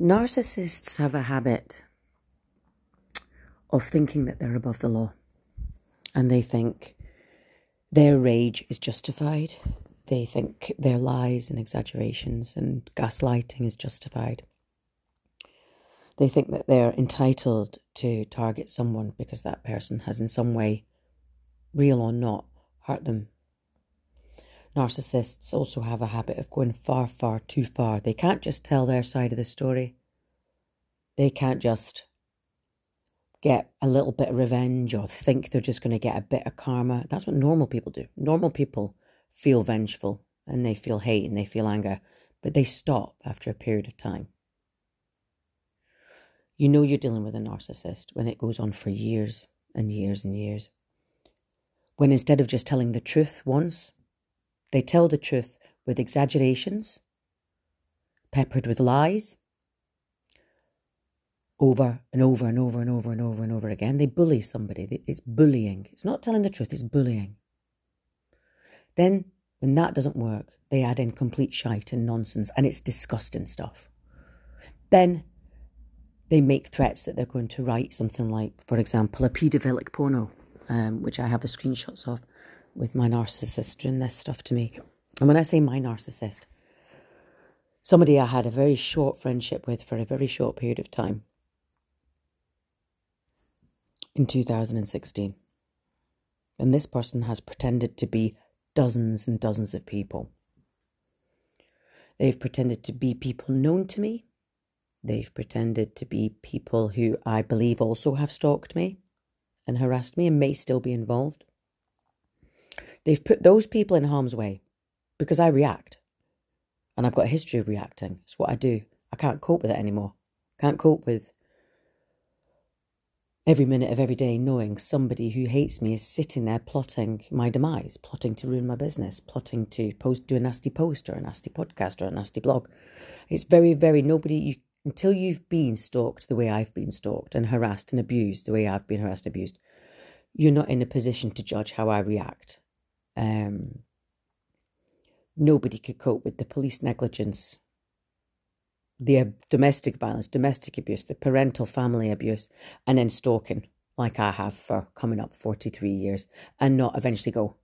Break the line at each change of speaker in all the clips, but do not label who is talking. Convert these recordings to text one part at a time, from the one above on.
Narcissists have a habit of thinking that they're above the law and they think their rage is justified. They think their lies and exaggerations and gaslighting is justified. They think that they're entitled to target someone because that person has, in some way, real or not, hurt them. Narcissists also have a habit of going far, far too far. They can't just tell their side of the story. They can't just get a little bit of revenge or think they're just going to get a bit of karma. That's what normal people do. Normal people feel vengeful and they feel hate and they feel anger, but they stop after a period of time. You know you're dealing with a narcissist when it goes on for years and years and years. When instead of just telling the truth once, they tell the truth with exaggerations, peppered with lies, over and over and over and over and over and over again. They bully somebody. It's bullying. It's not telling the truth, it's bullying. Then, when that doesn't work, they add in complete shite and nonsense, and it's disgusting stuff. Then they make threats that they're going to write something like, for example, a paedophilic porno, um, which I have the screenshots of with my narcissist doing this stuff to me. And when I say my narcissist, somebody I had a very short friendship with for a very short period of time in 2016. And this person has pretended to be dozens and dozens of people. They've pretended to be people known to me. They've pretended to be people who I believe also have stalked me and harassed me and may still be involved. They've put those people in harm's way because I react. And I've got a history of reacting. It's what I do. I can't cope with it anymore. Can't cope with every minute of every day knowing somebody who hates me is sitting there plotting my demise, plotting to ruin my business, plotting to post do a nasty post or a nasty podcast or a nasty blog. It's very, very nobody you until you've been stalked the way I've been stalked and harassed and abused the way I've been harassed and abused, you're not in a position to judge how I react. Um, nobody could cope with the police negligence the domestic violence, domestic abuse, the parental family abuse, and then stalking, like I have for coming up 43 years, and not eventually go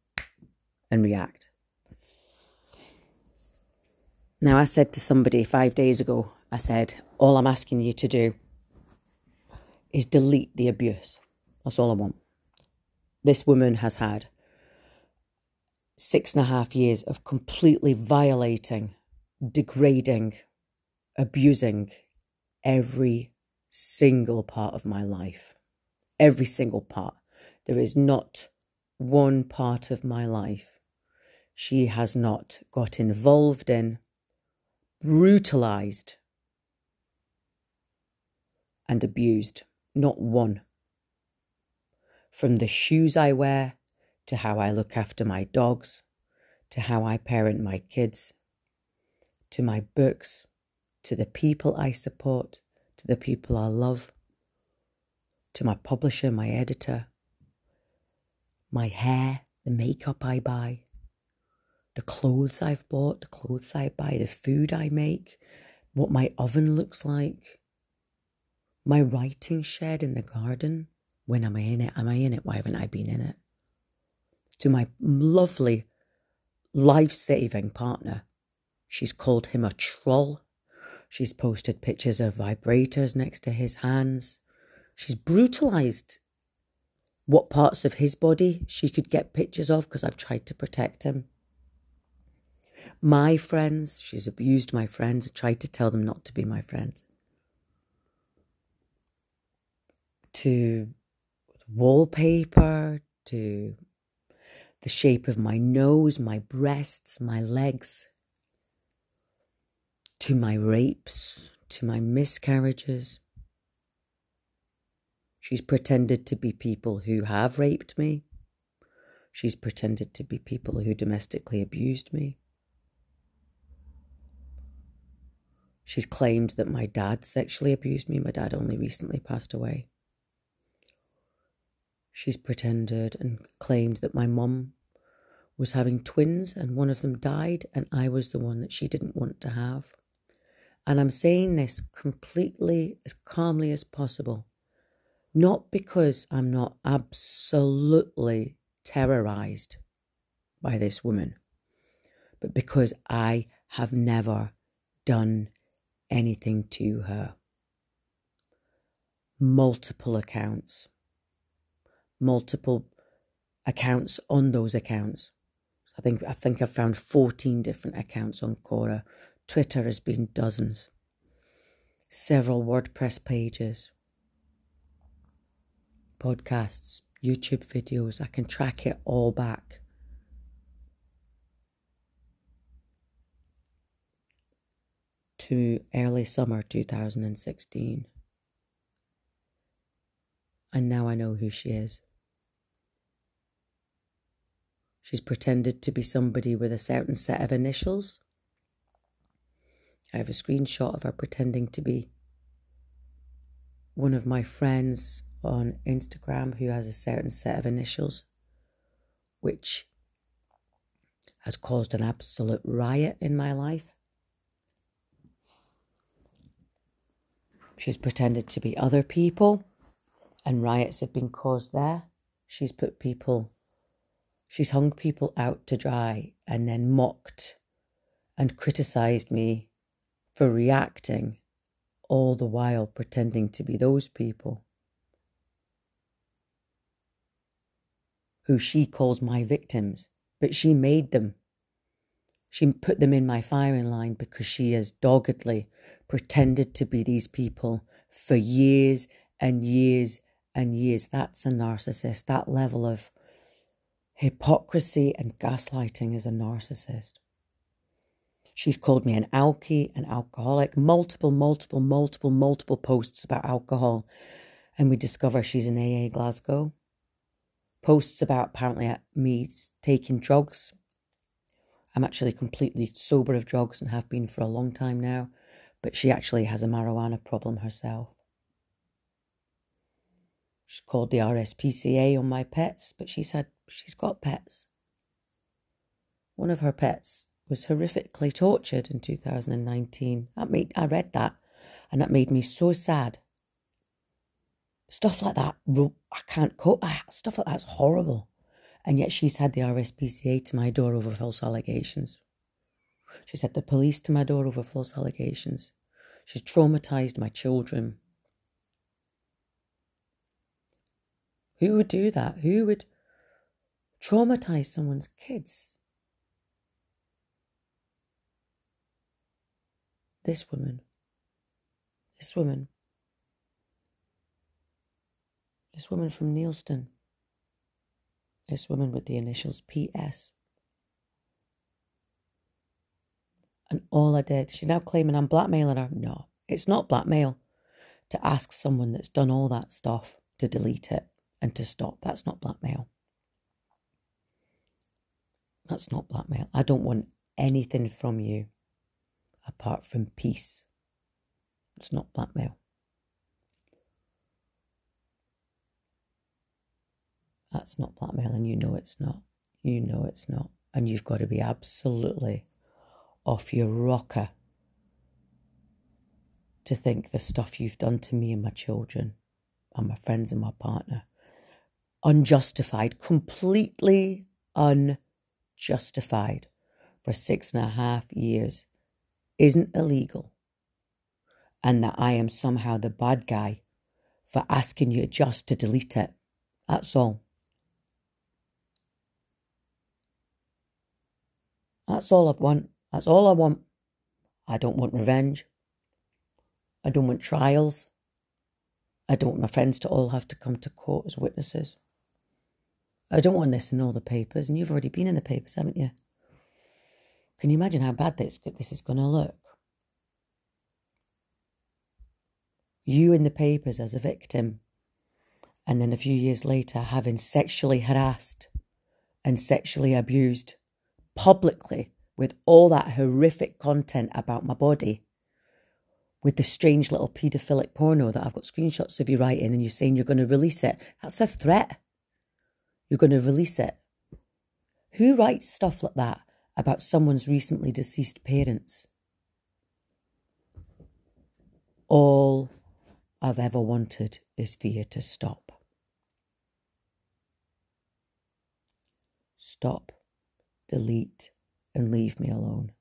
and react. Now, I said to somebody five days ago, I said, all I'm asking you to do is delete the abuse. That's all I want. This woman has had six and a half years of completely violating, degrading, abusing every single part of my life. Every single part. There is not one part of my life she has not got involved in, brutalized, and abused. Not one. From the shoes I wear to how I look after my dogs, to how I parent my kids, to my books, to the people I support, to the people I love, to my publisher, my editor, my hair, the makeup I buy, the clothes I've bought, the clothes I buy, the food I make, what my oven looks like, my writing shed in the garden. When am I in it? Am I in it? Why haven't I been in it? To my lovely, life saving partner, she's called him a troll She's posted pictures of vibrators next to his hands. She's brutalized what parts of his body she could get pictures of because I've tried to protect him. My friends, she's abused my friends, tried to tell them not to be my friends. To wallpaper, to the shape of my nose, my breasts, my legs to my rapes, to my miscarriages. She's pretended to be people who have raped me. She's pretended to be people who domestically abused me. She's claimed that my dad sexually abused me. My dad only recently passed away. She's pretended and claimed that my mum was having twins and one of them died and I was the one that she didn't want to have And I'm saying this completely as calmly as possible. Not because I'm not absolutely terrorized by this woman, but because I have never done anything to her. Multiple accounts, multiple accounts on those accounts. I think I think I've found 14 different accounts on Quora. Twitter has been dozens. Several WordPress pages, podcasts, YouTube videos. I can track it all back. To early summer 2016. And now I know who she is. She's pretended to be somebody with a certain set of initials. I have a screenshot of her pretending to be one of my friends on Instagram who has a certain set of initials, which has caused an absolute riot in my life. She's pretended to be other people, and riots have been caused there. She's put people, she's hung people out to dry and then mocked and criticized me for reacting, all the while pretending to be those people. who she calls my victims, but she made them. She put them in my firing line because she has doggedly pretended to be these people for years and years and years. That's a narcissist. That level of hypocrisy and gaslighting is a narcissist. She's called me an alkie, an alcoholic, multiple, multiple, multiple, multiple posts about alcohol. And we discover she's in AA Glasgow posts about apparently uh, me taking drugs. I'm actually completely sober of drugs and have been for a long time now, but she actually has a marijuana problem herself. She's called the RSPCA on my pets, but she said she's got pets. One of her pets was horrifically tortured in 2019. That made, I read that, and that made me so sad Stuff like that, I can't cope. Stuff like that's horrible. And yet she's had the RSPCA to my door over false allegations. She's had the police to my door over false allegations. She's traumatized my children. Who would do that? Who would traumatize someone's kids? This woman. This woman. This woman from Neilston. This woman with the initials PS. And all I did, she's now claiming I'm blackmailing her. No, it's not blackmail to ask someone that's done all that stuff to delete it and to stop. That's not blackmail. That's not blackmail. I don't want anything from you apart from peace. It's not blackmail. That's not blackmail, and you know it's not. You know it's not. And you've got to be absolutely off your rocker to think the stuff you've done to me and my children and my friends and my partner unjustified, completely unjustified for six and a half years isn't illegal, and that I am somehow the bad guy for asking you just to delete it. That's all. That's all I want. That's all I want. I don't want revenge. I don't want trials. I don't want my friends to all have to come to court as witnesses. I don't want this in all the papers, and you've already been in the papers, haven't you? Can you imagine how bad this, this is going to look? You in the papers as a victim, and then a few years later having sexually harassed and sexually abused publicly with all that horrific content about my body, with the strange little paedophilic porno that I've got screenshots of you writing and you're saying you're going to release it. That's a threat. You're going to release it. Who writes stuff like that about someone's recently deceased parents? All I've ever wanted is for you to stop. Stop, delete, and leave me alone.